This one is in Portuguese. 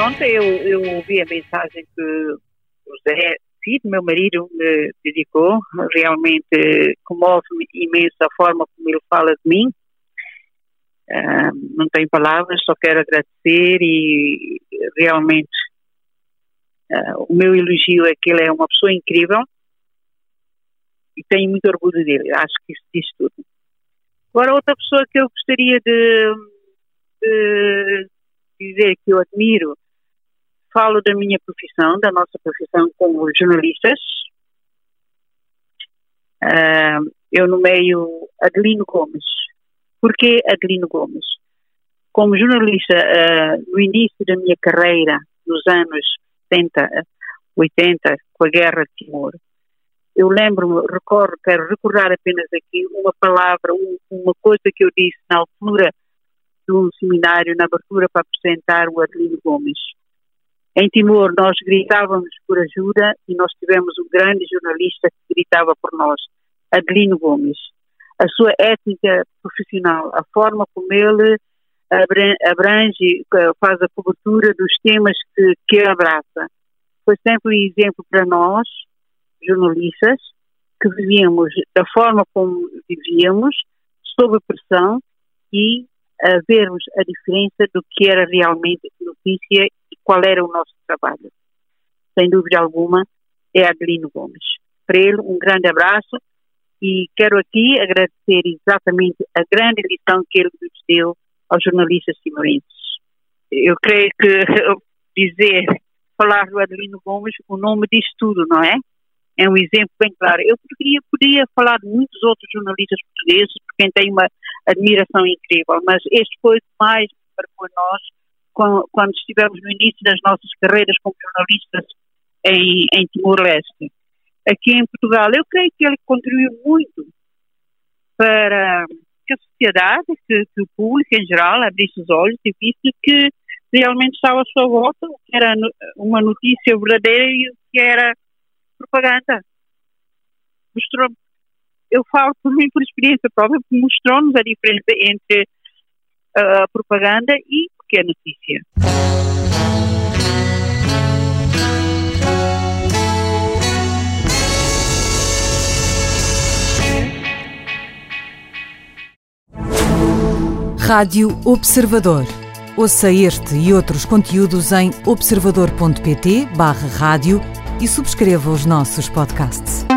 Ontem eu, eu ouvi a mensagem que o Zé Cid, meu marido, me dedicou. Realmente comove-me imenso a forma como ele fala de mim. Uh, não tenho palavras, só quero agradecer e realmente uh, o meu elogio é que ele é uma pessoa incrível e tenho muito orgulho dele. Acho que isso diz tudo. Agora, outra pessoa que eu gostaria de, de dizer que eu admiro, falo da minha profissão, da nossa profissão como jornalistas. Uh, eu nomeio Adelino Gomes. Por que Adelino Gomes? Como jornalista, uh, no início da minha carreira, nos anos 70, 80, com a Guerra de Timor, eu lembro-me, recordo, quero recordar apenas aqui uma palavra, um, uma coisa que eu disse na altura de um seminário, na abertura para apresentar o Adelino Gomes. Em Timor, nós gritávamos por ajuda e nós tivemos um grande jornalista que gritava por nós, Adelino Gomes. A sua ética profissional, a forma como ele abrange, faz a cobertura dos temas que, que abraça, foi sempre um exemplo para nós jornalistas que vivíamos da forma como vivíamos, sob pressão e a vermos a diferença do que era realmente notícia qual era o nosso trabalho. Sem dúvida alguma, é Adelino Gomes. Para ele, um grande abraço e quero aqui agradecer exatamente a grande lição que ele nos deu aos jornalistas timorenses. Eu creio que dizer, falar do Adelino Gomes, o nome diz tudo, não é? é um exemplo bem claro. Eu poderia, poderia falar de muitos outros jornalistas portugueses, por quem tenho uma admiração incrível, mas este foi mais para nós quando, estivemos no início das nossas carreiras como jornalistas em, em Timor-Leste. Aqui em Portugal, eu creio que ele contribuiu muito para que a sociedade, que, que o público em geral abrisse os olhos e visse que realmente estava à sua volta, o que era uma notícia verdadeira e o que era propaganda. Mostrou, eu falo por mim, por experiência própria, mostrou-nos a diferença entre a propaganda e que é notícia. Rádio Observador. Ouça este e outros conteúdos em observador.pt/barra rádio e subscreva os nossos podcasts.